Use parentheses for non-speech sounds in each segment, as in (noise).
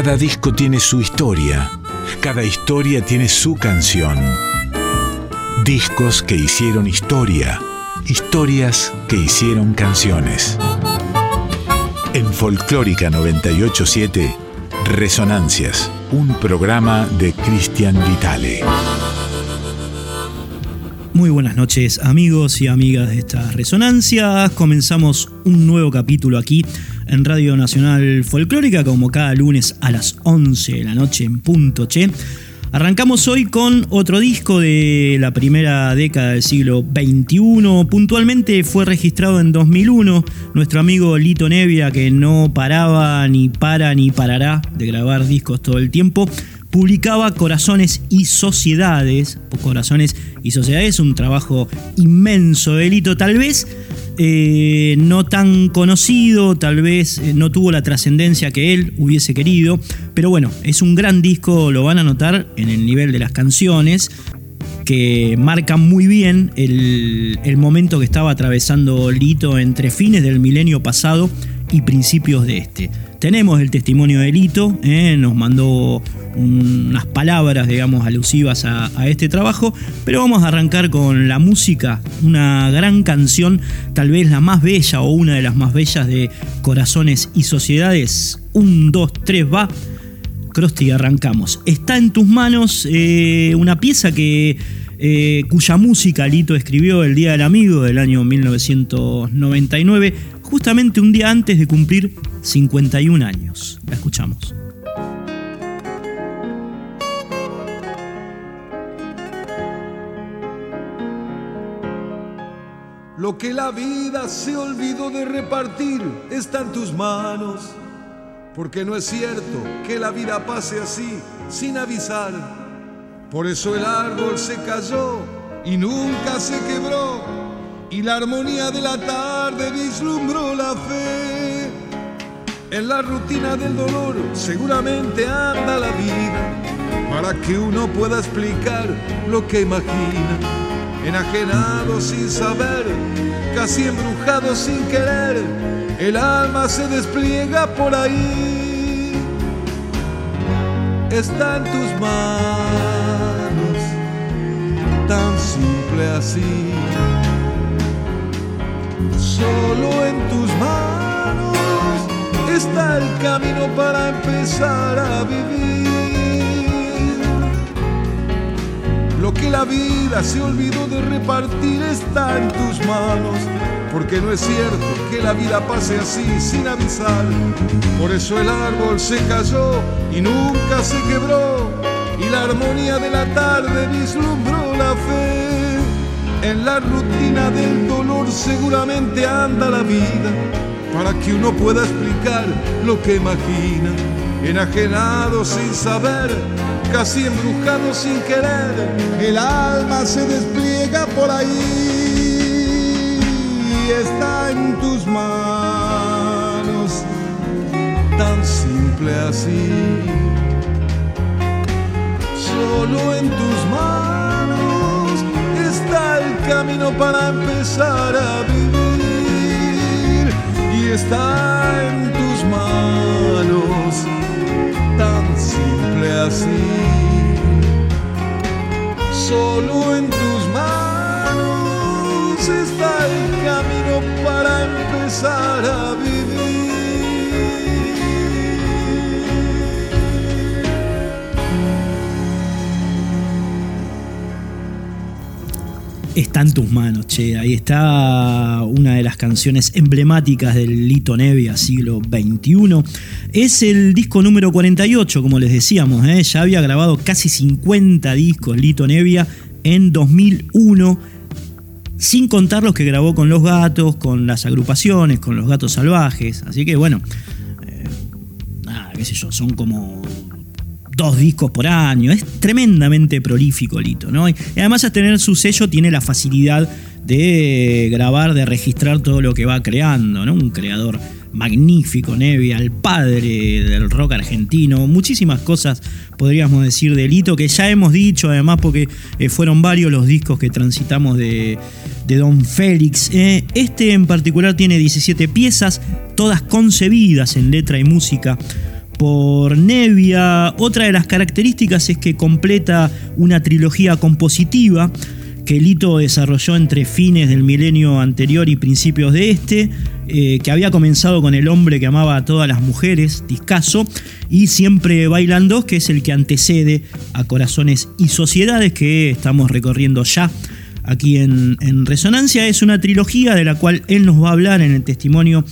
Cada disco tiene su historia, cada historia tiene su canción. Discos que hicieron historia, historias que hicieron canciones. En Folclórica 987, Resonancias, un programa de Cristian Vitale. Muy buenas noches amigos y amigas de estas resonancias. Comenzamos un nuevo capítulo aquí en Radio Nacional Folclórica como cada lunes a las 11 de la noche en punto che. Arrancamos hoy con otro disco de la primera década del siglo XXI. Puntualmente fue registrado en 2001. Nuestro amigo Lito Nevia, que no paraba, ni para, ni parará de grabar discos todo el tiempo, publicaba Corazones y Sociedades. Corazones y Sociedades, un trabajo inmenso de Lito, tal vez eh, no tan conocido, tal vez eh, no tuvo la trascendencia que él hubiese querido, pero bueno, es un gran disco, lo van a notar en el nivel de las canciones, que marcan muy bien el, el momento que estaba atravesando Lito entre fines del milenio pasado y principios de este. Tenemos el testimonio de Lito, eh, nos mandó unas palabras, digamos, alusivas a, este trabajo, pero vamos a arrancar con la música, una gran canción, tal vez la más bella o una de las más bellas de Corazones y Sociedades. Un, dos, tres, va. Krusty, arrancamos. Está en tus manos eh, una pieza que eh, cuya música Lito escribió el Día del Amigo del año 1999, justamente un día antes de cumplir 51 años. La escuchamos. Lo que la vida se olvidó de repartir está en tus manos, porque no es cierto que la vida pase así, sin avisar. Por eso el árbol se cayó y nunca se quebró, y la armonía de la tarde vislumbró la fe. En la rutina del dolor seguramente anda la vida para que uno pueda explicar lo que imagina. Enajenado sin saber, casi embrujado sin querer, el alma se despliega por ahí. Está en tus manos, tan simple así. Solo en tus manos está el camino para empezar a vivir. Lo que la vida se olvidó de repartir está en tus manos, porque no es cierto que la vida pase así sin avisar. Por eso el árbol se cayó y nunca se quebró, y la armonía de la tarde vislumbró En la rutina del dolor seguramente anda la vida para que uno pueda explicar lo que imagina, enajenado sin saber, casi embrujado sin querer, el alma se despliega por ahí. Y está en tus manos, tan simple así, solo en tus manos camino para empezar a vivir está en tus manos, tan simple así. Solo en tus manos está el camino para empezar a vivir. Está en tus manos, che. Ahí está una de las canciones emblemáticas del Lito Nevia siglo XXI. Es el disco número 48, como les decíamos. ¿eh? Ya había grabado casi 50 discos Lito Nevia en 2001 sin contar los que grabó con los gatos, con las agrupaciones, con los gatos salvajes. Así que bueno, eh, nada, qué sé yo, son como dos discos por año. Es tremendamente prolífico Lito, ¿no? Y además a tener su sello tiene la facilidad de grabar, de registrar todo lo que va creando, ¿no? Un creador magnífico, Nevia, el padre del rock argentino, muchísimas cosas podríamos decir de Lito, que ya hemos dicho además porque eh, fueron varios los discos que transitamos de, Don Félix. ¿eh? este en particular tiene 17 piezas, todas concebidas en letra y música por Nevia. Otra de las características es que completa una trilogía compositiva que Lito desarrolló entre fines del milenio anterior y principios de este, eh, que había comenzado con El hombre que amaba a todas las mujeres, Discaso, y Siempre Bailando, que es el que antecede a Corazones y Sociedades que estamos recorriendo ya aquí en Resonancia. Es una trilogía de la cual él nos va a hablar en el testimonio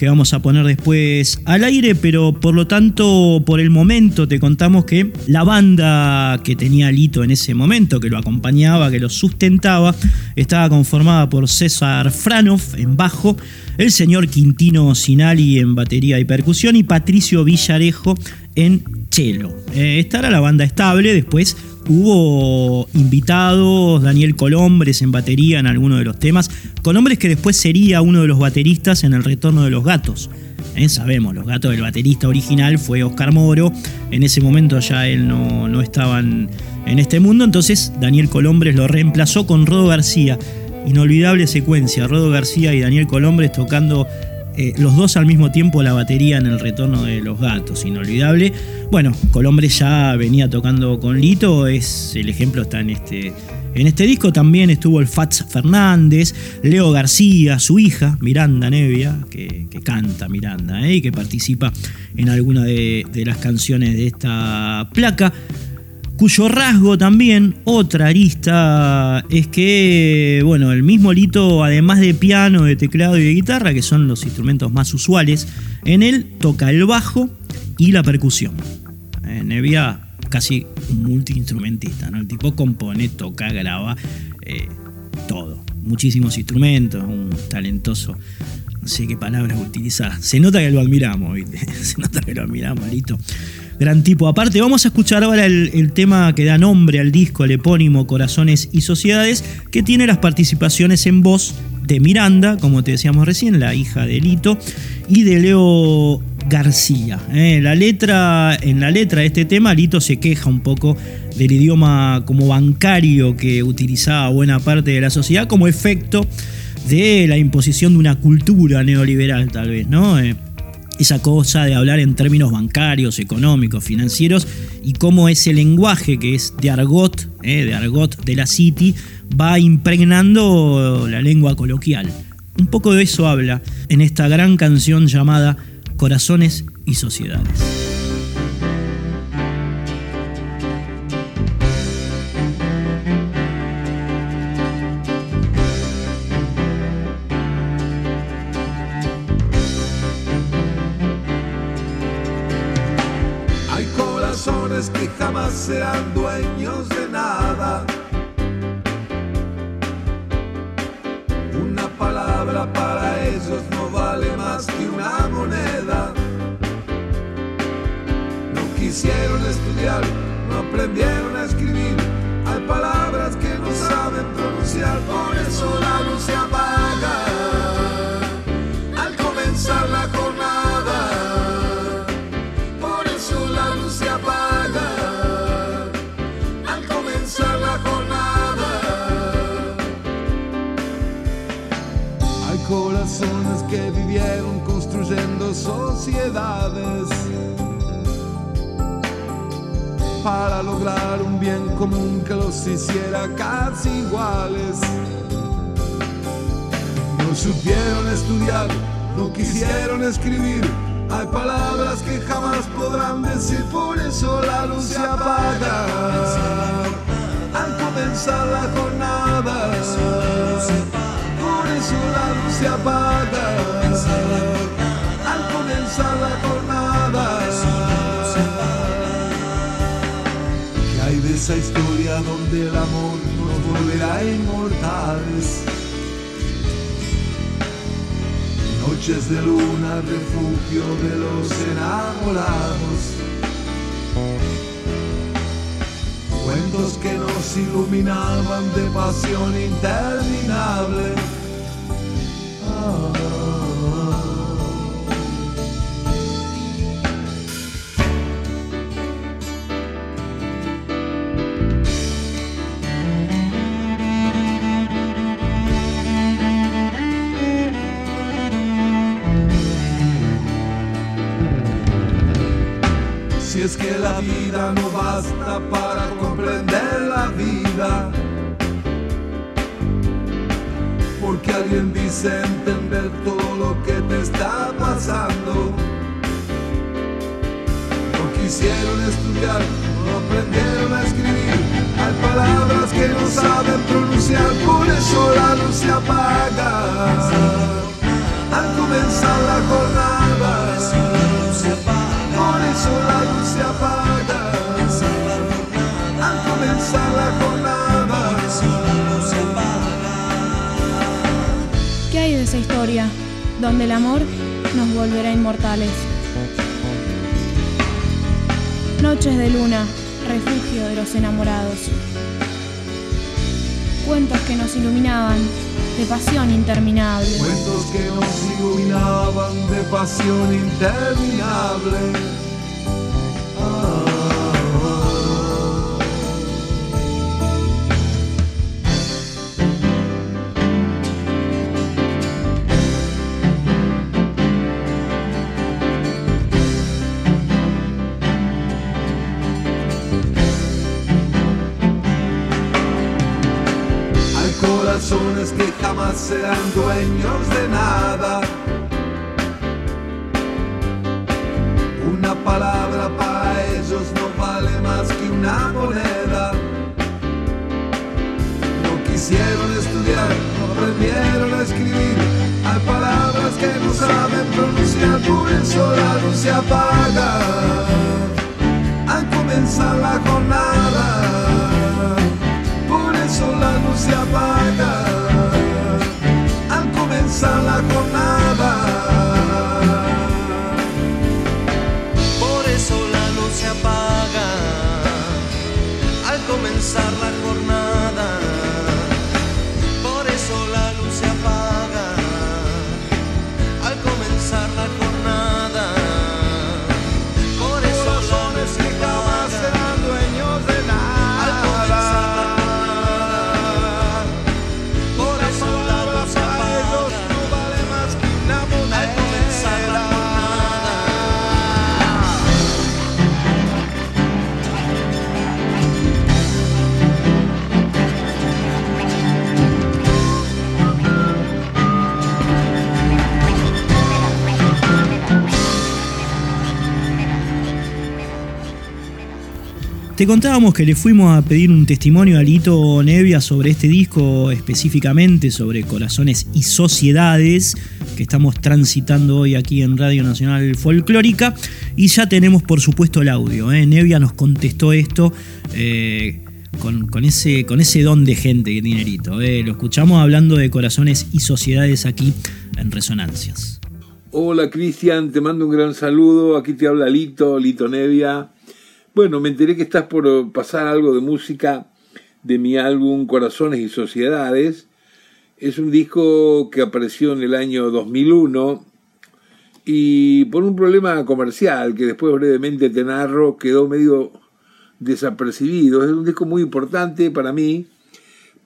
que vamos a poner después al aire, pero por lo tanto, por el momento te contamos que la banda que tenía Lito en ese momento, que lo acompañaba, que lo sustentaba, estaba conformada por César Franov en bajo, el señor Quintino Sinali en batería y percusión y Patricio Villarejo en cello. Eh, esta era la banda estable, después hubo invitados, Daniel Colombres en batería en alguno de los temas. Colombres que después sería uno de los bateristas en El Retorno de los Gatos. Eh, sabemos, los gatos del baterista original fue Oscar Moro. En ese momento ya él no, no estaba en, este mundo. Entonces Daniel Colombres lo reemplazó con Rodo García. Inolvidable secuencia, Rodo García y Daniel Colombres tocando eh, los dos al mismo tiempo la batería en el retorno de los gatos, inolvidable. Bueno, Colombre ya venía tocando con Lito, es el ejemplo está en este, en este disco. También estuvo el Fats Fernández, Leo García, su hija, Miranda Nevia, que, canta Miranda eh, y que participa en alguna de las canciones de esta placa cuyo rasgo también, otra arista, es que, bueno, el mismo Lito, además de piano, de teclado y de guitarra, que son los instrumentos más usuales, en él toca el bajo y la percusión. En Evia casi un multiinstrumentista, ¿no? El tipo compone, toca, graba, eh, todo. Muchísimos instrumentos, un talentoso no sé qué palabras utilizar. Se nota que lo admiramos, ¿viste? (laughs) Se nota que lo admiramos, Lito gran tipo. Aparte, vamos a escuchar ahora el, tema que da nombre al disco, el epónimo Corazones y Sociedades, que tiene las participaciones en voz de Miranda, como te decíamos recién, la hija de Lito, y de Leo García. Eh, la letra, en la letra de este tema, Lito se queja un poco del idioma como bancario que utilizaba buena parte de la sociedad como efecto de la imposición de una cultura neoliberal, tal vez, ¿no? Eh, esa cosa de hablar en términos bancarios, económicos, financieros, y cómo ese lenguaje que es de argot, eh, de argot de la City, va impregnando la lengua coloquial. Un poco de eso habla en esta gran canción llamada Corazones y Sociedades. Sean que vivieron construyendo sociedades para lograr un bien común que los hiciera casi iguales. No supieron estudiar, no quisieron escribir. Hay palabras que jamás podrán decir, por eso la luz se apaga al comenzar la jornada eso la luz se apaga al comenzar la jornada. ¿Qué hay de esa historia donde el amor nos volverá inmortales? Noches de luna, refugio de los enamorados. Cuentos que nos iluminaban de pasión interminable la vida no basta para comprender la vida. Porque alguien dice entender todo lo que te está pasando. No quisieron estudiar, no aprendieron a escribir. Hay palabras que no saben pronunciar, por eso la luz se apaga. Al comenzar la jornada, donde el amor nos volverá inmortales? Noches de luna, refugio de los enamorados. Cuentos que nos iluminaban de pasión interminable. cuentos que nos iluminaban de pasión interminable. Jamás serán dueños de nada. Te contábamos que le fuimos a pedir un testimonio a Lito Nevia sobre este disco, específicamente sobre corazones y sociedades, que estamos transitando hoy aquí en Radio Nacional Folclórica. Y ya tenemos, por supuesto, el audio. ¿eh? Nevia nos contestó esto eh, con, ese, con ese don de gente que tiene Lito. ¿eh? Lo escuchamos hablando de corazones y sociedades aquí en Resonancias. Hola Cristian, te mando un gran saludo. Aquí te habla Lito, Lito Nevia. Bueno, me enteré que estás por pasar algo de música de mi álbum Corazones y Sociedades. Es un disco que apareció en el año 2001 y por un problema comercial que después brevemente te narro quedó medio desapercibido. Es un disco muy importante para mí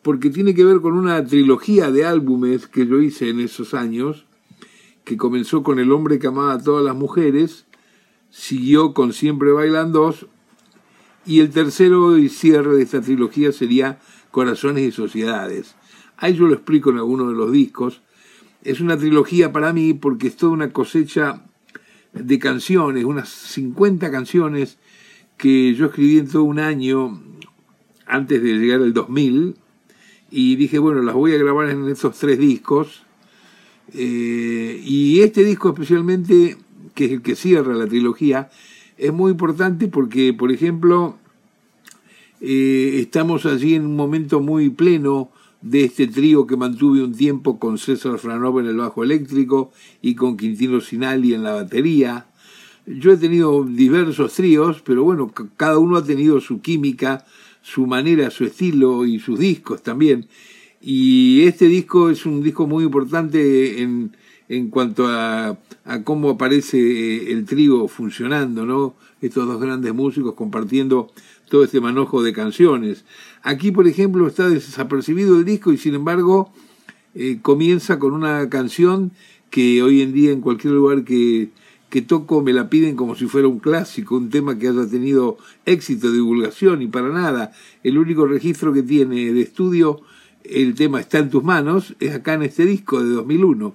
porque tiene que ver con una trilogía de álbumes que yo hice en esos años que comenzó con El hombre que amaba a todas las mujeres, siguió con Siempre Bailan Dos, y el tercero y cierre de esta trilogía sería Corazones y Sociedades. Ahí yo lo explico en alguno de los discos. Es una trilogía para mí porque es toda una cosecha de canciones, unas 50 canciones que yo escribí en todo un año antes de llegar al 2000 y dije, bueno, las voy a grabar en esos tres discos. Eh, y este disco especialmente, que es el que cierra la trilogía, es muy importante porque, por ejemplo, eh, estamos allí en un momento muy pleno de este trío que mantuve un tiempo con César Franov en el bajo eléctrico y con Quintino Sinali en la batería. Yo he tenido diversos tríos, pero bueno, cada uno ha tenido su química, su manera, su estilo y sus discos también. Y este disco es un disco muy importante en, en cuanto a, a cómo aparece eh, el trío funcionando, ¿no? Estos dos grandes músicos compartiendo todo este manojo de canciones. Aquí, por ejemplo, está desapercibido el disco y sin embargo eh, comienza con una canción que hoy en día en cualquier lugar que, que toco me la piden como si fuera un clásico, un tema que haya tenido éxito de divulgación y para nada. El único registro que tiene de estudio, el tema está en tus manos, es acá en este disco de 2001.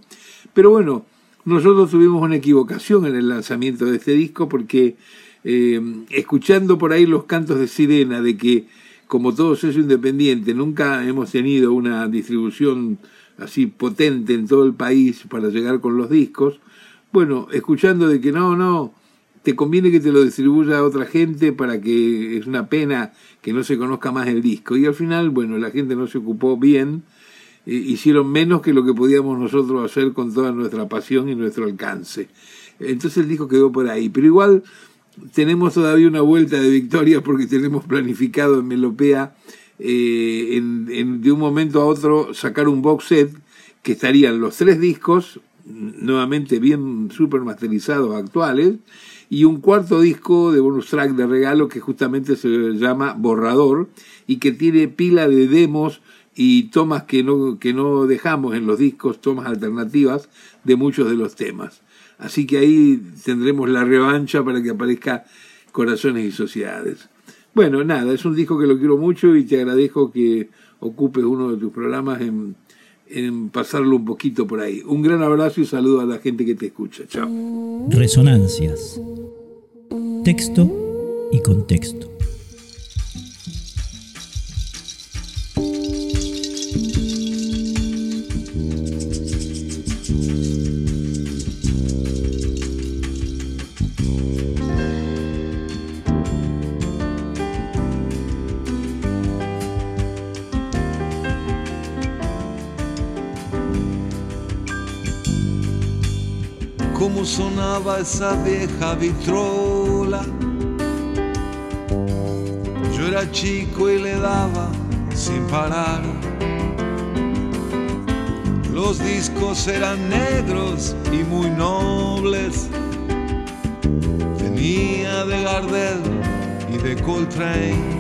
Pero bueno, nosotros tuvimos una equivocación en el lanzamiento de este disco porque eh, escuchando por ahí los cantos de sirena de que como todo sello independiente nunca hemos tenido una distribución así potente en todo el país para llegar con los discos, bueno, escuchando de que no, no, te conviene que te lo distribuya a otra gente para que es una pena que no se conozca más el disco. Y al final, bueno, la gente no se ocupó bien, hicieron menos que lo que podíamos nosotros hacer con toda nuestra pasión y nuestro alcance. Entonces el disco quedó por ahí. Pero igual tenemos todavía una vuelta de victoria porque tenemos planificado en Melopea eh, en, de un momento a otro sacar un box set que estarían los tres discos nuevamente bien super masterizados actuales, y un cuarto disco de bonus track de regalo que justamente se llama Borrador y que tiene pila de demos y tomas que no, que no dejamos en los discos, tomas alternativas de muchos de los temas. Así que ahí tendremos la revancha para que aparezca Corazones y Sociedades. Bueno, nada, es un disco que lo quiero mucho y te agradezco que ocupes uno de tus programas en en pasarlo un poquito por ahí. Un gran abrazo y saludo a la gente que te escucha. Chao. Resonancias. Texto y contexto. Esa vieja vitrola. Yo era chico y le daba sin parar. Los discos eran negros y muy nobles. Tenía de Gardel y de Coltrane.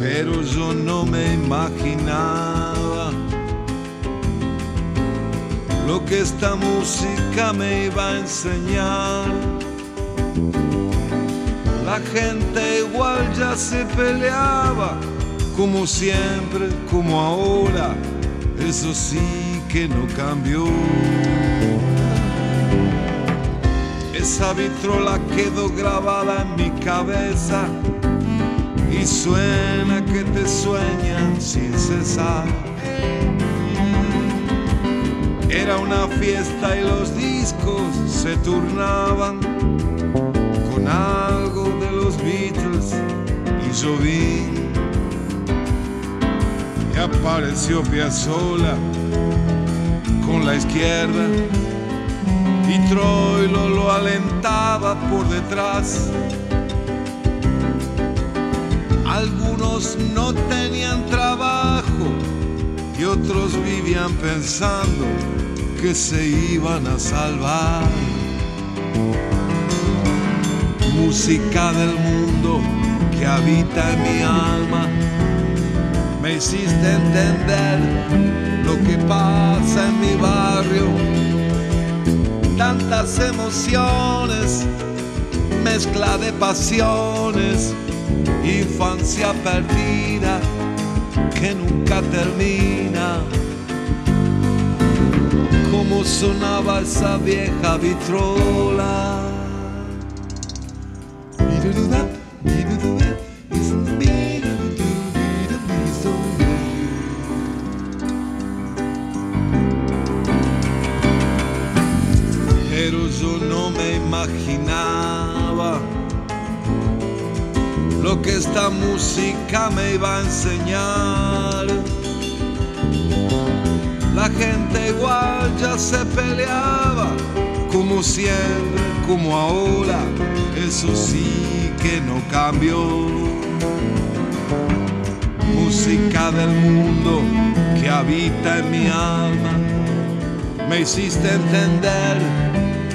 Pero yo no me imaginaba lo que esta música me iba a enseñar. La gente igual ya se peleaba, como siempre, como ahora, eso sí que no cambió. Esa vitrola quedó grabada en mi cabeza y suena que te sueñan sin cesar. Era una fiesta y los discos se turnaban con algo de los Beatles y yo y apareció Piazzolla con la izquierda y Troilo lo alentaba por detrás. Algunos no tenían trabajo y otros vivían pensando que se iban a salvar. Música del mundo que habita en mi alma, me hiciste entender lo que pasa en mi barrio. Tantas emociones, mezcla de pasiones, infancia perdida que nunca termina sonaba esa vieja vitrola. Pero yo no me imaginaba lo que esta música me iba a enseñar la gente igual ya se peleaba, como siempre, como ahora, eso sí que no cambió. Música del mundo que habita en mi alma, me hiciste entender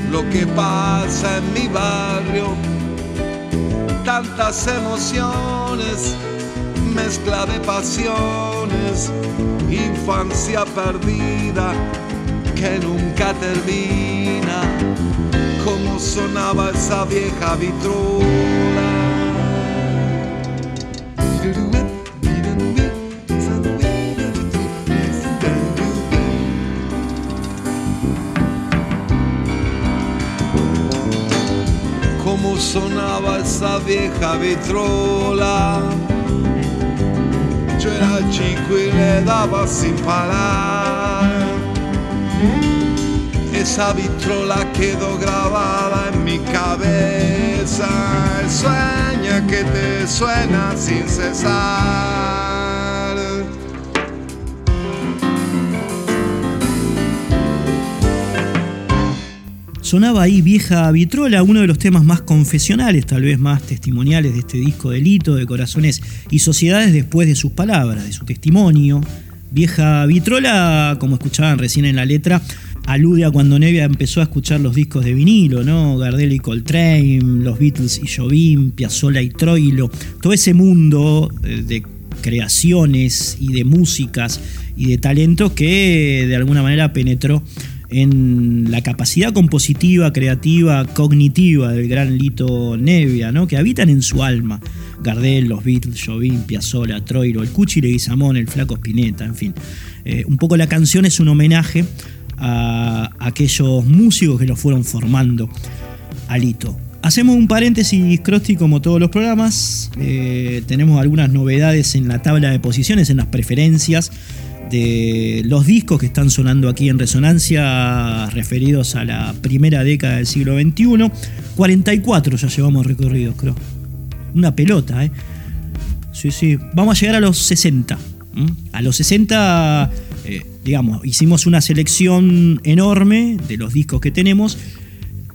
lo que pasa en mi barrio, tantas emociones, mezcla de pasiones infancia perdida que nunca termina. sonaba esa vieja vitrola. Cómo sonaba esa vieja vitrola. Yo era chico y le daba sin parar. Esa vitrola quedó grabada en mi cabeza. El sueño que te suena sin cesar. Sonaba ahí Vieja Vitrola, uno de los temas más confesionales, tal vez más testimoniales de este disco Delito, de Corazones y Sociedades después de sus palabras, de su testimonio. Vieja Vitrola, como escuchaban recién en la letra, alude a cuando Nevia empezó a escuchar los discos de vinilo, ¿no? Gardel y Coltrane, los Beatles y Jobim, Piazzolla y Troilo, todo ese mundo eh, de creaciones y de músicas y de talentos que de alguna manera penetró en la capacidad compositiva, creativa, cognitiva del gran Lito Nevia, ¿no? que habitan en su alma. Gardel, los Beatles, Jobim, Piazzolla, Troilo, el Cuchi Leguizamón, el Flaco Spinetta, en fin. Eh, un poco la canción es un homenaje a aquellos músicos que lo fueron formando a Lito. Hacemos un paréntesis, Crosti, como todos los programas. Eh, tenemos algunas novedades en la tabla de posiciones, en las preferencias de los discos que están sonando aquí en resonancia referidos a la primera década del siglo XXI. 44 ya llevamos recorridos, creo. Una pelota, ¿eh? Sí, sí. Vamos a llegar a los 60. A los 60, eh, digamos, hicimos una selección enorme de los discos que tenemos.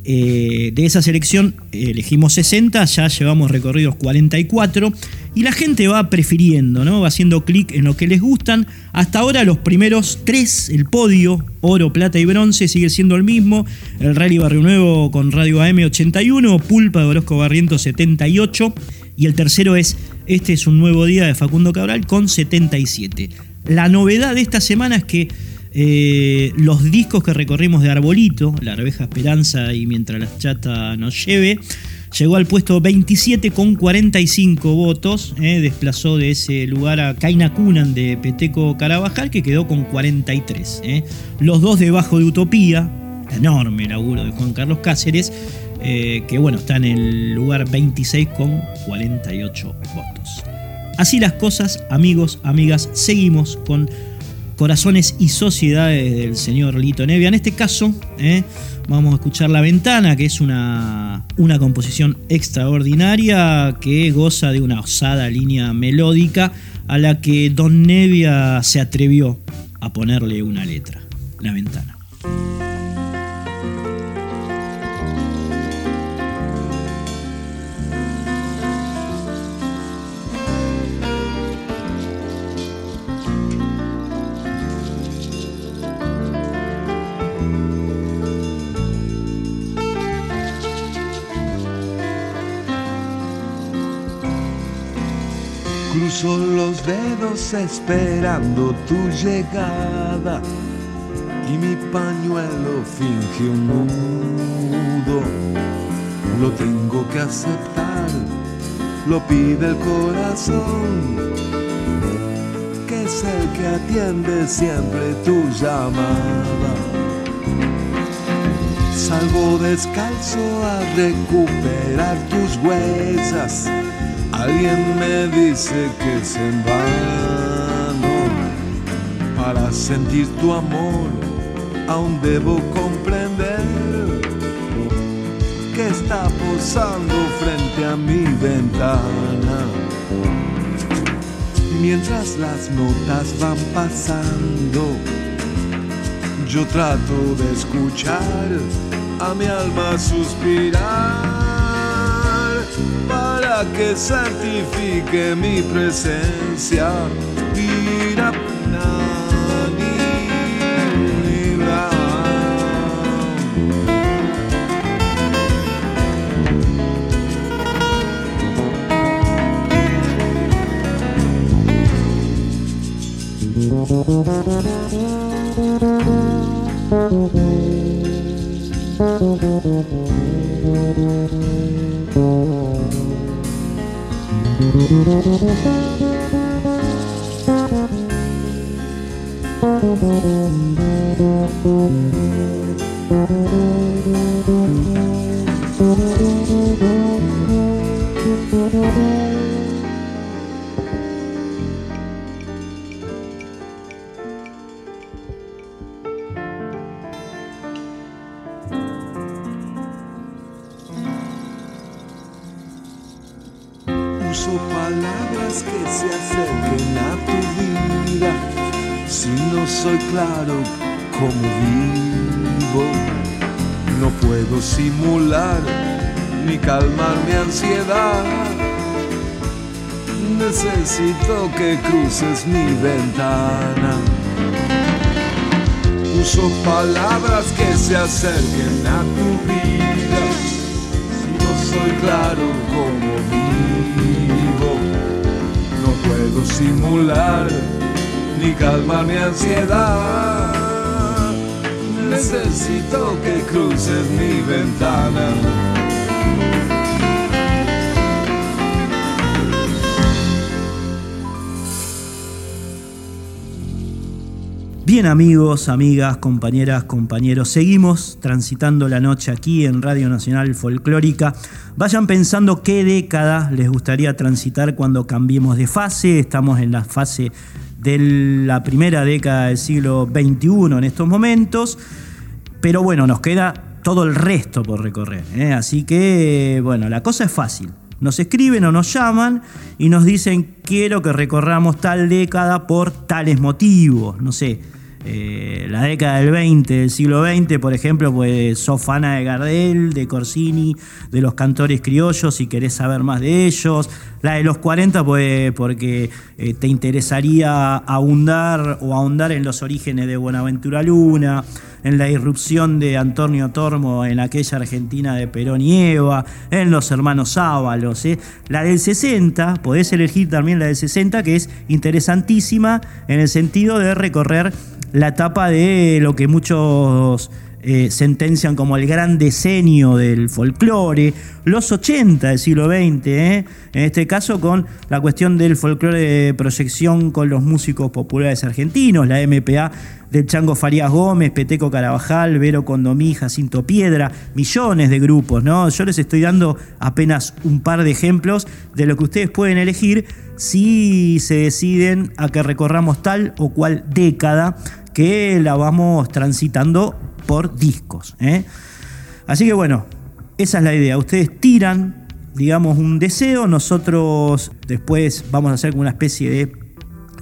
Eh, de esa selección elegimos 60, ya llevamos recorridos 44 y la gente va prefiriendo, ¿no? Va haciendo clic en lo que les gustan. Hasta ahora los primeros tres, el podio, oro, plata y bronce, sigue siendo el mismo. El Rally Barrio Nuevo con Radio AM 81, Pulpa de Orozco Barriento 78 y el tercero es Este es un nuevo día de Facundo Cabral con 77. La novedad de esta semana es que eh, los discos que recorrimos de Arbolito, La Arveja Esperanza y Mientras la Chata nos lleve, llegó al puesto 27 con 45 votos, eh, desplazó de ese lugar a Kaina Kunan de Peteco Carabajal, que quedó con 43. Eh. Los dos debajo de Utopía, enorme laburo de Juan Carlos Cáceres, que bueno, está en el lugar 26 con 48 votos. Así las cosas, amigos, amigas, seguimos con Corazones y Sociedades del señor Lito Nevia. En este caso, eh, vamos a escuchar La Ventana, que es una, una composición extraordinaria que goza de una osada línea melódica a la que Don Nevia se atrevió a ponerle una letra. La Ventana. Dedos esperando tu llegada y mi pañuelo finge un nudo. Lo tengo que aceptar, lo pide el corazón, que es el que atiende siempre tu llamada. Salgo descalzo a recuperar tus huellas Alguien me dice que es en vano. Para sentir tu amor, aún debo comprender que está posando frente a mi ventana. Mientras las notas van pasando, yo trato de escuchar a mi alma suspirar que santifique mi presencia. Calmar mi ansiedad. Necesito que cruces mi ventana. Uso palabras que se acerquen a tu vida. Si no soy claro como vivo, no puedo simular ni calmar mi ansiedad. Necesito que cruces mi ventana. Bien amigos, amigas, compañeras, compañeros, seguimos transitando la noche aquí en Radio Nacional Folclórica. Vayan pensando qué década les gustaría transitar cuando cambiemos de fase. Estamos en la fase de la primera década del siglo XXI en estos momentos. Pero bueno, nos queda todo el resto por recorrer. ¿eh? Así que, bueno, la cosa es fácil. Nos escriben o nos llaman y nos dicen quiero que recorramos tal década por tales motivos. No sé, eh, la década del 20, del siglo XX, por ejemplo, pues sos fana de Gardel, de Corsini, de los cantores criollos y querés saber más de ellos. La de los 40, pues porque eh, te interesaría ahondar o ahondar en los orígenes de Buenaventura Luna, en la irrupción de Antonio Tormo en aquella Argentina de Perón y Eva, en los hermanos Ábalos. ¿eh? La del 60, podés elegir también la del 60, que es interesantísima en el sentido de recorrer la etapa de lo que muchos eh, sentencian como el gran decenio del folclore, los 80 del siglo XX, ¿eh? en este caso con la cuestión del folclore de proyección con los músicos populares argentinos, la MPA del Chango Farías Gómez, Peteco Carabajal, Vero Condomí, Jacinto Piedra, millones de grupos, ¿no? Yo les estoy dando apenas un par de ejemplos de lo que ustedes pueden elegir si se deciden a que recorramos tal o cual década que la vamos transitando por discos. ¿eh? Así que bueno, esa es la idea. Ustedes tiran, digamos, un deseo, nosotros después vamos a hacer una especie de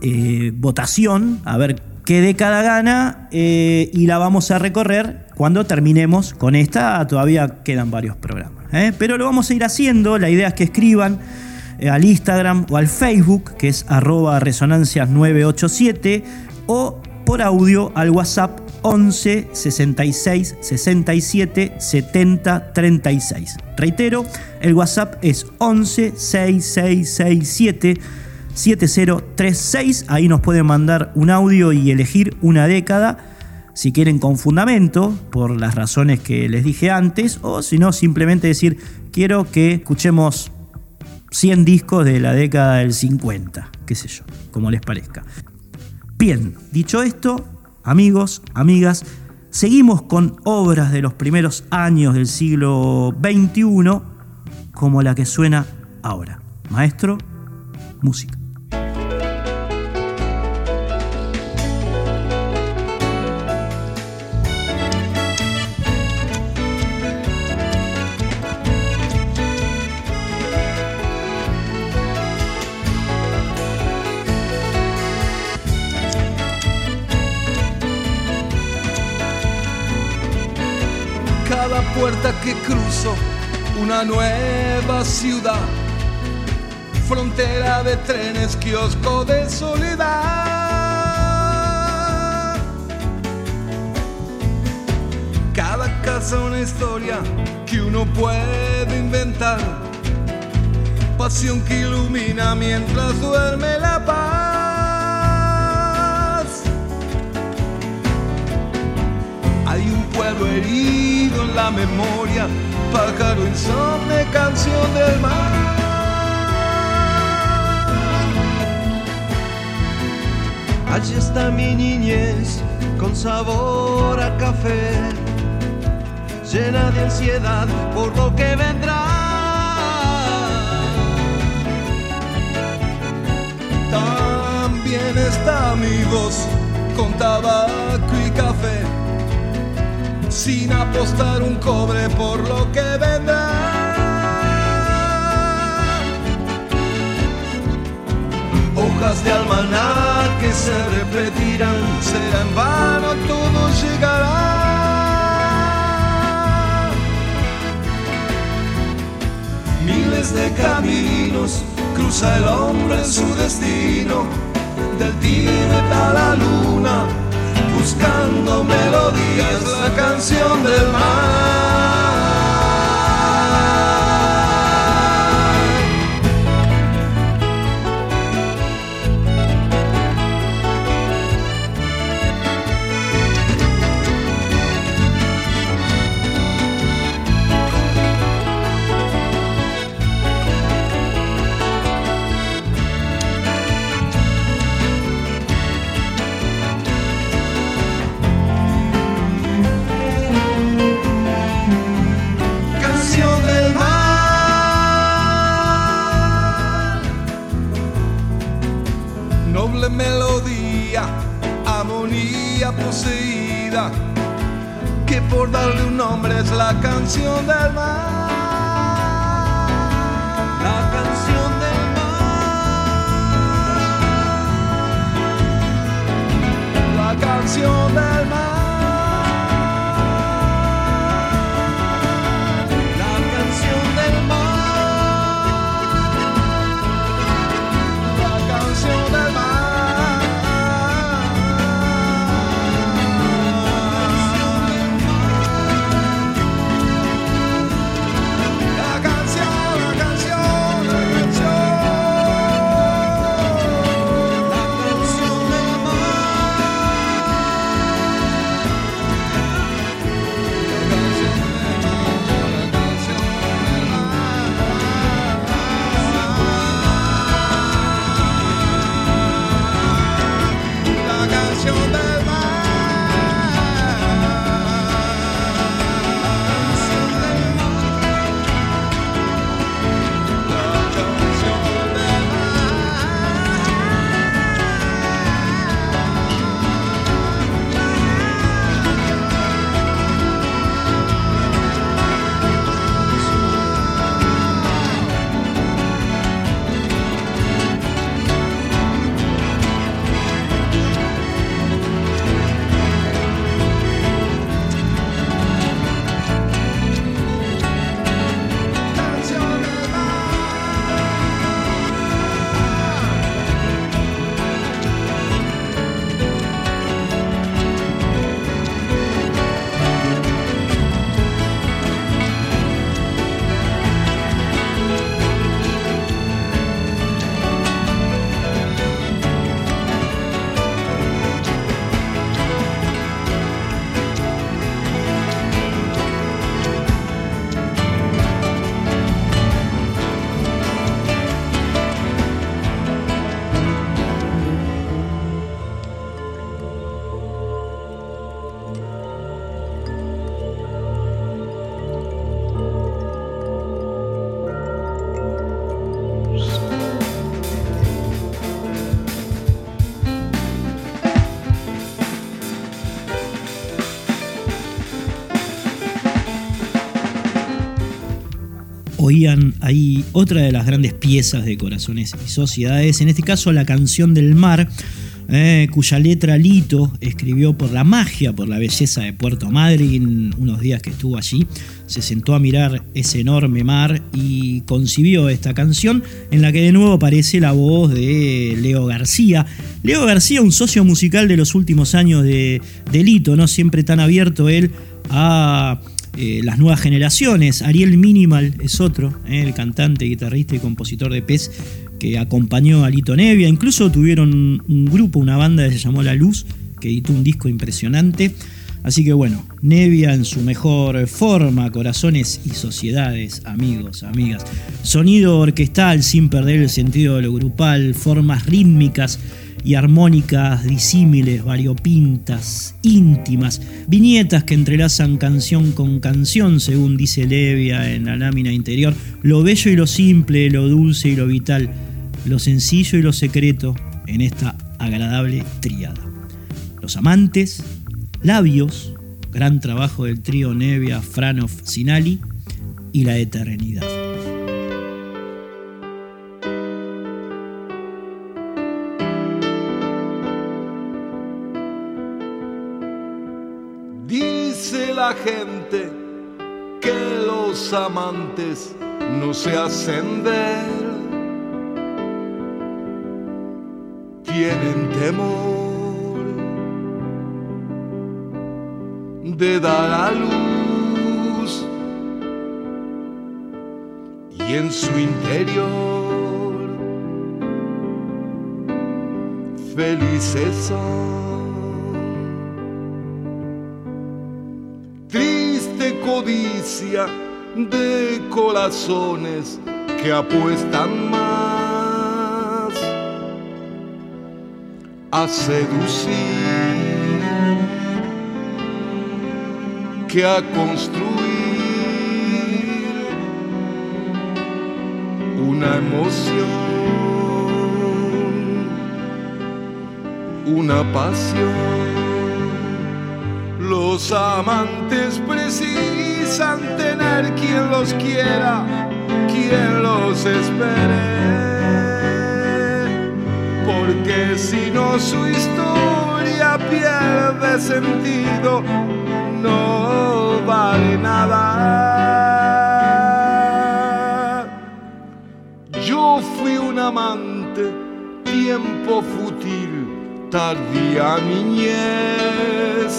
eh, votación, a ver qué década gana, eh, y la vamos a recorrer cuando terminemos con esta. Todavía quedan varios programas. Pero lo vamos a ir haciendo, la idea es que escriban al Instagram o al Facebook, que es arroba resonancias987, o por audio al WhatsApp 11 66 67 70 36. Reitero, el WhatsApp es 11 6667 7036. Ahí nos pueden mandar un audio y elegir una década. Si quieren con fundamento, por las razones que les dije antes, o si no, simplemente decir, quiero que escuchemos 100 discos de la década del 50, qué sé yo, como les parezca. Bien, dicho esto, amigos, amigas, seguimos con obras de los primeros años del siglo XXI como la que suena ahora. Maestro, música. Puerta que cruzo, una nueva ciudad, frontera de trenes, kiosco de soledad. Cada casa una historia que uno puede inventar, pasión que ilumina mientras duerme la paz. pueblo herido en la memoria, pájaro insomne, canción del mar. Allí está mi niñez con sabor a café, llena de ansiedad por lo que vendrá. También está mi voz con tabaco y café sin apostar un cobre por lo que vendrá. Hojas de almaná que se repetirán, será en vano, todo llegará. Miles de caminos cruza el hombre su destino del Tíbet a la luna, la canción del mar. Oían ahí otra de las grandes piezas de Corazones y Sociedades, en este caso la canción del mar, eh, cuya letra Lito escribió por la magia, por la belleza de Puerto Madryn, unos días que estuvo allí, se sentó a mirar ese enorme mar y concibió esta canción en la que de nuevo aparece la voz de Leo García. Leo García, un socio musical de los últimos años de, de Lito, ¿no? Siempre tan abierto él a eh, las nuevas generaciones. Ariel Minimal es otro, eh, el cantante, guitarrista y compositor de Pez que acompañó a Lito Nevia. Incluso tuvieron un grupo, una banda que se llamó La Luz, que editó un disco impresionante. Así que bueno, Nevia en su mejor forma, corazones y sociedades, amigos, amigas. Sonido orquestal sin perder el sentido de lo grupal, formas rítmicas y armónicas disímiles, variopintas, íntimas, viñetas que entrelazan canción con canción, según dice Levia en la lámina interior, lo bello y lo simple, lo dulce y lo vital, lo sencillo y lo secreto en esta agradable tríada. Los amantes, labios, gran trabajo del trío Nevia, Franov, Sinali y la eternidad. Gente que los amantes no se hacen ver, tienen temor de dar a luz y en su interior felices son. Triste codicia de corazones que apuestan más a seducir que a construir una emoción, una pasión. Los amantes precisan tener quien los quiera, quien los espere. Porque si no su historia pierde sentido, no vale nada. Yo fui un amante, tiempo fútil, tardía niñez.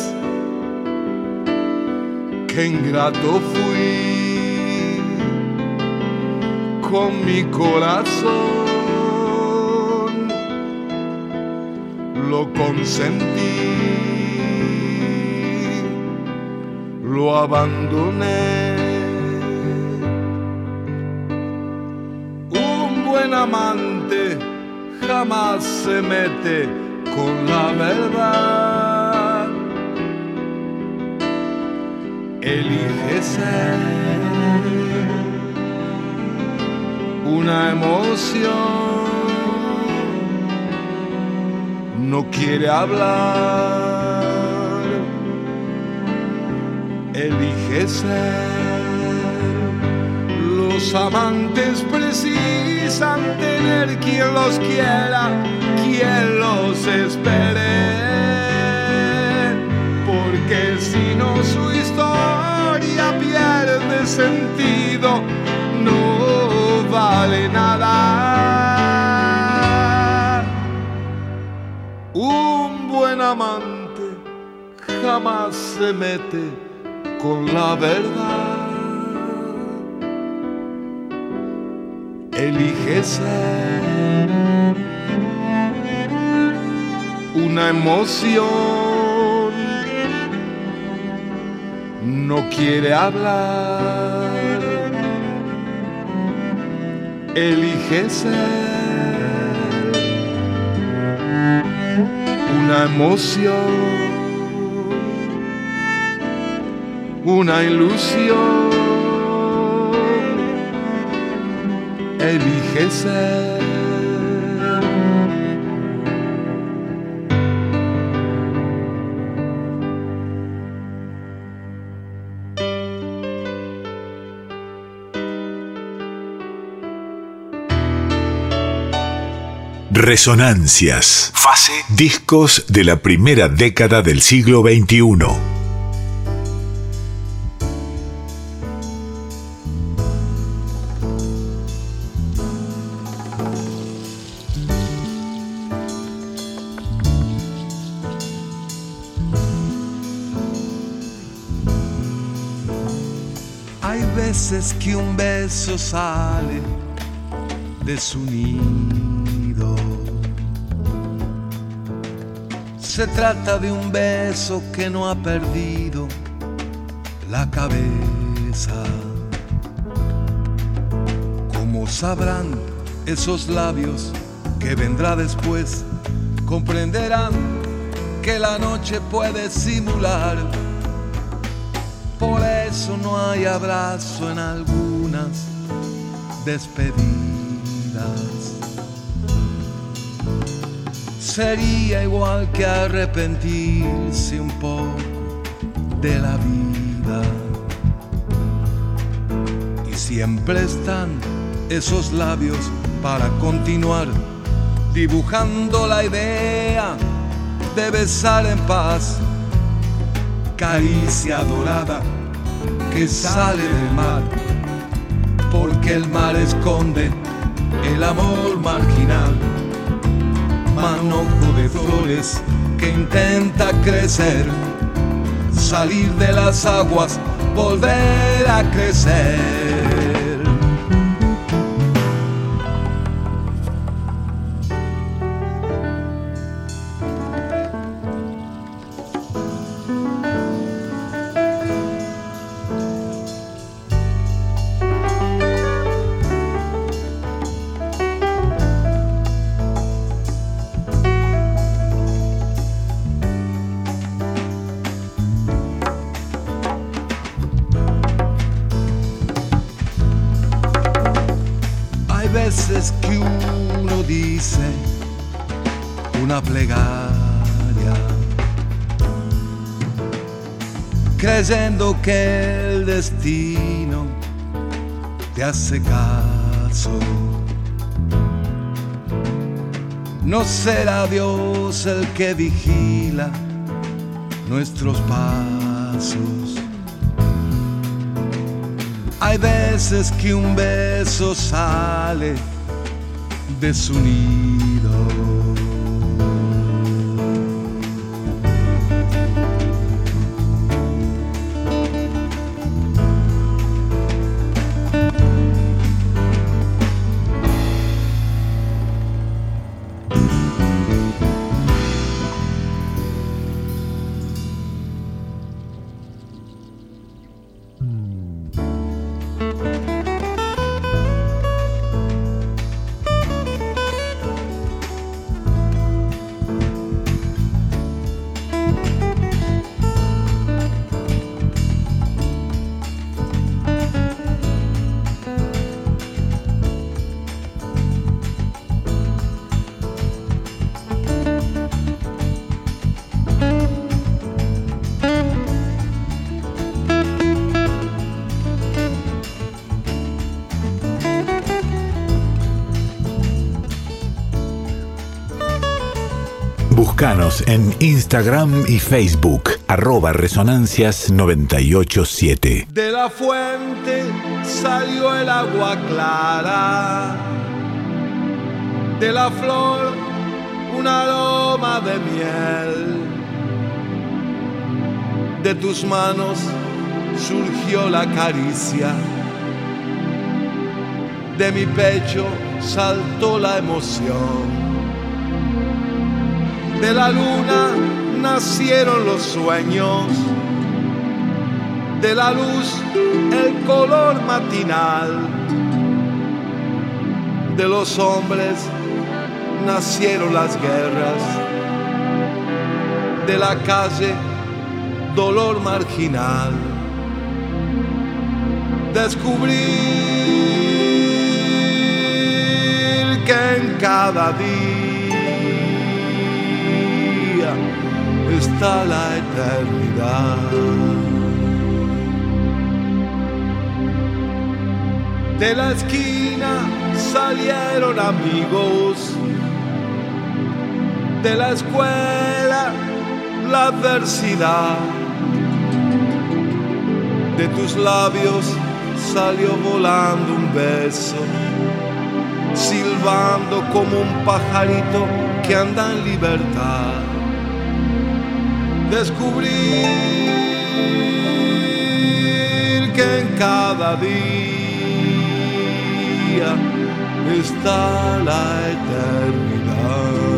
Qué ingrato fui con mi corazón, lo consentí, lo abandoné. Un buen amante jamás se mete con la verdad. Elige ser una emoción. No quiere hablar. Elige ser. Los amantes precisan tener quien los quiera, quien los espere. Porque si no su sentido, no vale nada. Un buen amante jamás se mete con la verdad. Elige ser una emoción. No quiere hablar. Elige ser una emoción, una ilusión. Elige ser. Resonancias. Fase. Discos de la primera década del siglo XXI. Hay veces que un beso sale de su nido. Se trata de un beso que no ha perdido la cabeza. Como sabrán esos labios que vendrá después comprenderán que la noche puede simular. Por eso no hay abrazo en algunas despedidas. Sería igual que arrepentirse un poco de la vida. Y siempre están esos labios para continuar dibujando la idea de besar en paz. Caricia dorada que sale del mar, porque el mar esconde el amor marginal. Manojo de flores que intenta crecer, salir de las aguas, volver a crecer. Creyendo que el destino te hace caso. No será Dios el que vigila nuestros pasos. Hay veces que un beso sale de su nido. En Instagram y Facebook, arroba resonancias987. De la fuente salió el agua clara, de la flor un aroma de miel, de tus manos surgió la caricia, de mi pecho saltó la emoción de la luna nacieron los sueños, de la luz el color matinal, de los hombres nacieron las guerras, de la calle dolor marginal. Descubrir que en cada día está la eternidad. De la esquina salieron amigos, de la escuela la adversidad, de tus labios salió volando un beso, silbando como un pajarito que anda en libertad descubrir que en cada día está la eternidad.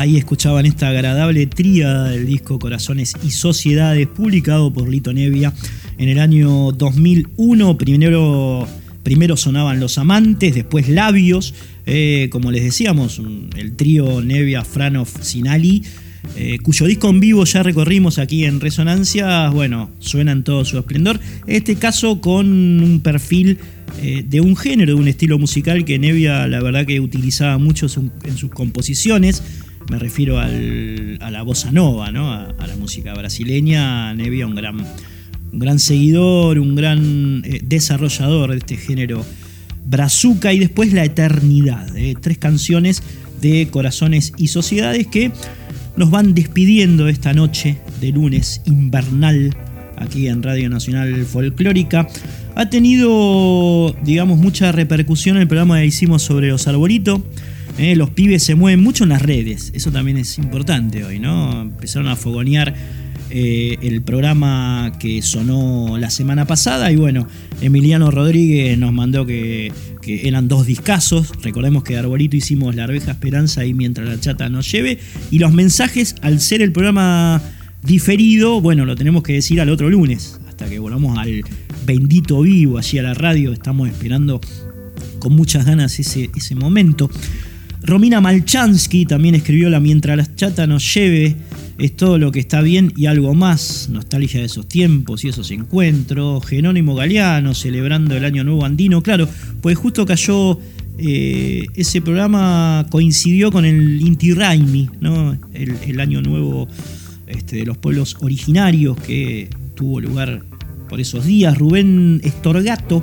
Ahí escuchaban esta agradable tríada del disco Corazones y Sociedades, publicado por Lito Nevia en el año 2001. Primero, primero sonaban Los Amantes, después Labios, eh, como les decíamos, el trío Nevia, Franov, Sinali. Eh, cuyo disco en vivo ya recorrimos aquí en Resonancia, bueno, suena en todo su esplendor. En este caso con un perfil eh, de un género, de un estilo musical que Nevia la verdad que utilizaba mucho en sus composiciones. Me refiero a la bossa nova, ¿no? a, la música brasileña. Nevia un gran, un gran seguidor, un gran eh, desarrollador de este género brazuca y después La Eternidad. tres canciones de Corazones y Sociedades que nos van despidiendo esta noche de lunes invernal aquí en Radio Nacional Folclórica. Ha tenido, digamos, mucha repercusión el programa que hicimos sobre los arbolitos. ¿Eh? los pibes se mueven mucho en las redes, eso también es importante hoy, ¿no? Empezaron a fogonear eh, el programa que sonó la semana pasada y bueno, Emiliano Rodríguez nos mandó que, eran dos discazos, recordemos que de Arbolito hicimos La Arveja Esperanza y Mientras la Chata nos lleve y los mensajes al ser el programa diferido, bueno, lo tenemos que decir al otro lunes, hasta que volvamos al bendito vivo allí a la radio, estamos esperando con muchas ganas ese, ese momento. Romina Malchansky también escribió la Mientras la chata nos lleve, es todo lo que está bien y algo más, nostalgia de esos tiempos y esos encuentros, Jerónimo Galeano celebrando el Año Nuevo Andino, claro, pues justo cayó, eh, ese programa coincidió con el Inti Raimi, ¿no? el, Año Nuevo este, de los pueblos originarios que tuvo lugar por esos días, Rubén Estorgato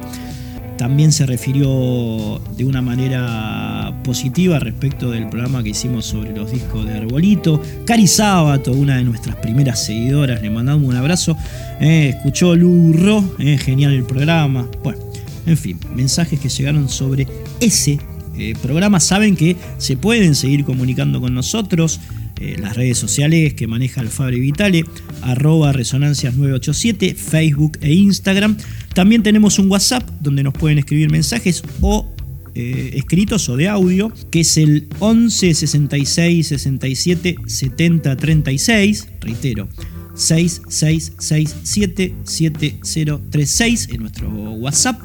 también se refirió de una manera positiva respecto del programa que hicimos sobre los discos de Arbolito. Cari Sábato, una de nuestras primeras seguidoras, le mandamos un abrazo. Eh, escuchó Lurro, eh, genial el programa. Bueno, en fin, mensajes que llegaron sobre ese eh, programa. Saben que se pueden seguir comunicando con nosotros. las redes sociales que maneja el Fabri Vitale, arroba resonancias 987, Facebook e Instagram. También tenemos un WhatsApp donde nos pueden escribir mensajes o eh, escritos o de audio, que es el 11 66 67 70 36. Reitero, 6667 7036 en nuestro WhatsApp.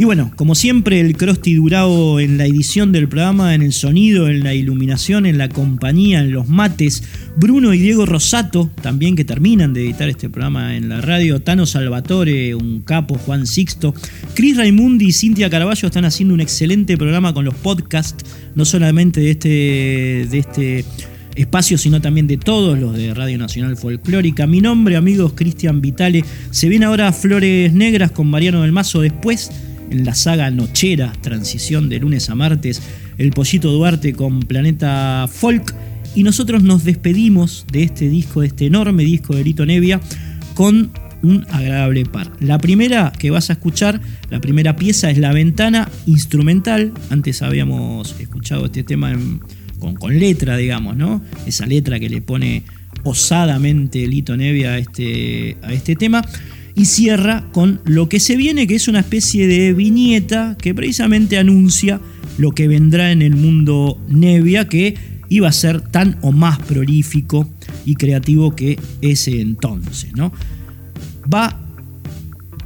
Y bueno, como siempre, el Crosti Durao en la edición del programa, en el sonido, en la iluminación, en la compañía, en los mates. Bruno y Diego Rosato, también que terminan de editar este programa en la radio. Tano Salvatore, un capo, Juan Sixto. Cris Raimundi y Cintia Caraballo están haciendo un excelente programa con los podcasts, no solamente de este. De este espacio, sino también de todos los de Radio Nacional Folclórica. Mi nombre, amigos, Cristian Vitale. Se viene ahora Flores Negras con Mariano del Mazo. Después en la saga Nochera, transición de lunes a martes, el Pollito Duarte con Planeta Folk. Y nosotros nos despedimos de este disco, de este enorme disco de Lito Nevia, con un agradable par. La primera que vas a escuchar, la primera pieza es La Ventana Instrumental. Antes habíamos escuchado este tema con, con, letra, digamos, ¿no? Esa letra que le pone osadamente Lito Nevia a este, a este tema y cierra con lo que se viene, que es una especie de viñeta que precisamente anuncia lo que vendrá en el mundo Nevia, que iba a ser tan o más prolífico y creativo que ese entonces. ¿no? Va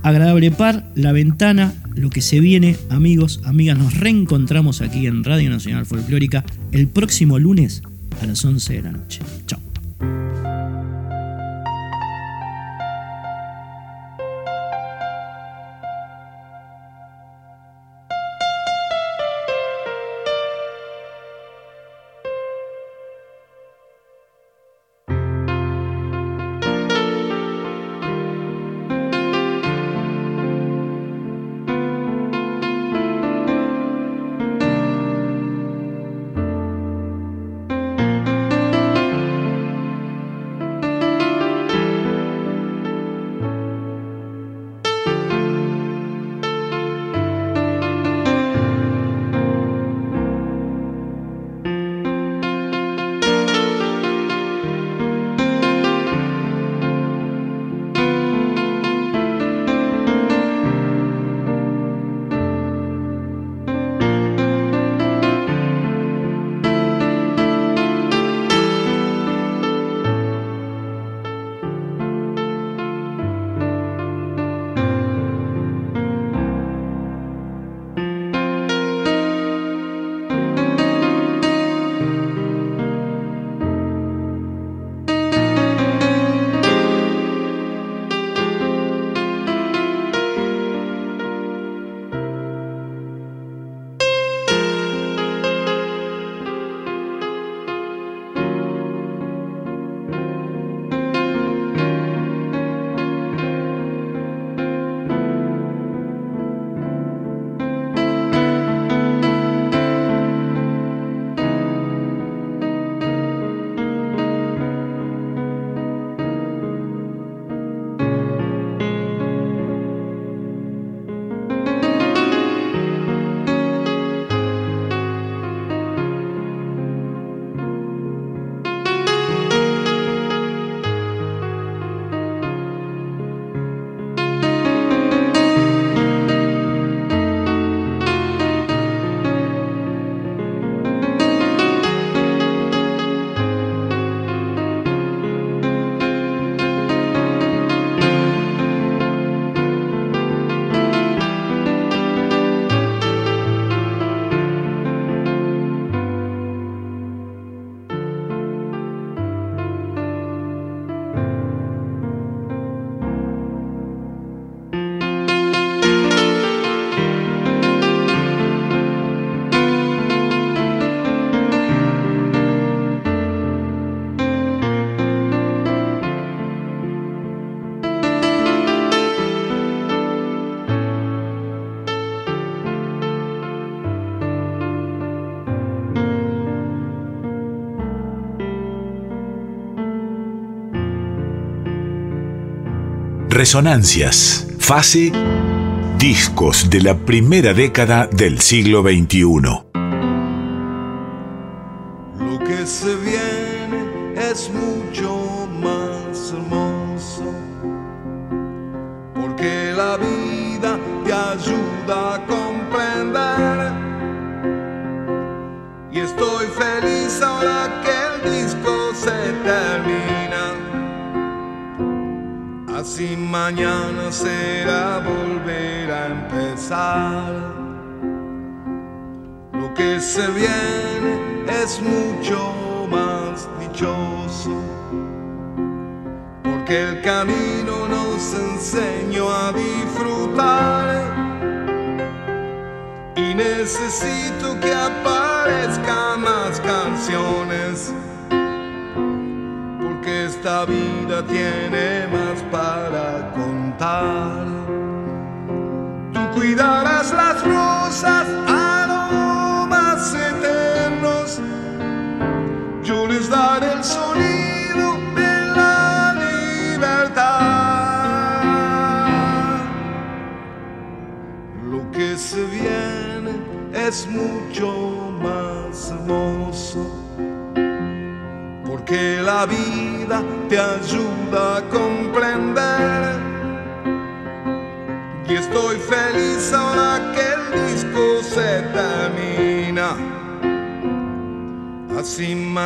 agradable par, la ventana, lo que se viene, amigos, amigas, nos reencontramos aquí en Radio Nacional Folclórica el próximo lunes a las 11 de la noche. Chao. Resonancias, fase Discos de la primera década del siglo XXI.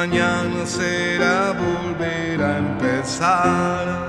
mañana será volver a empezar.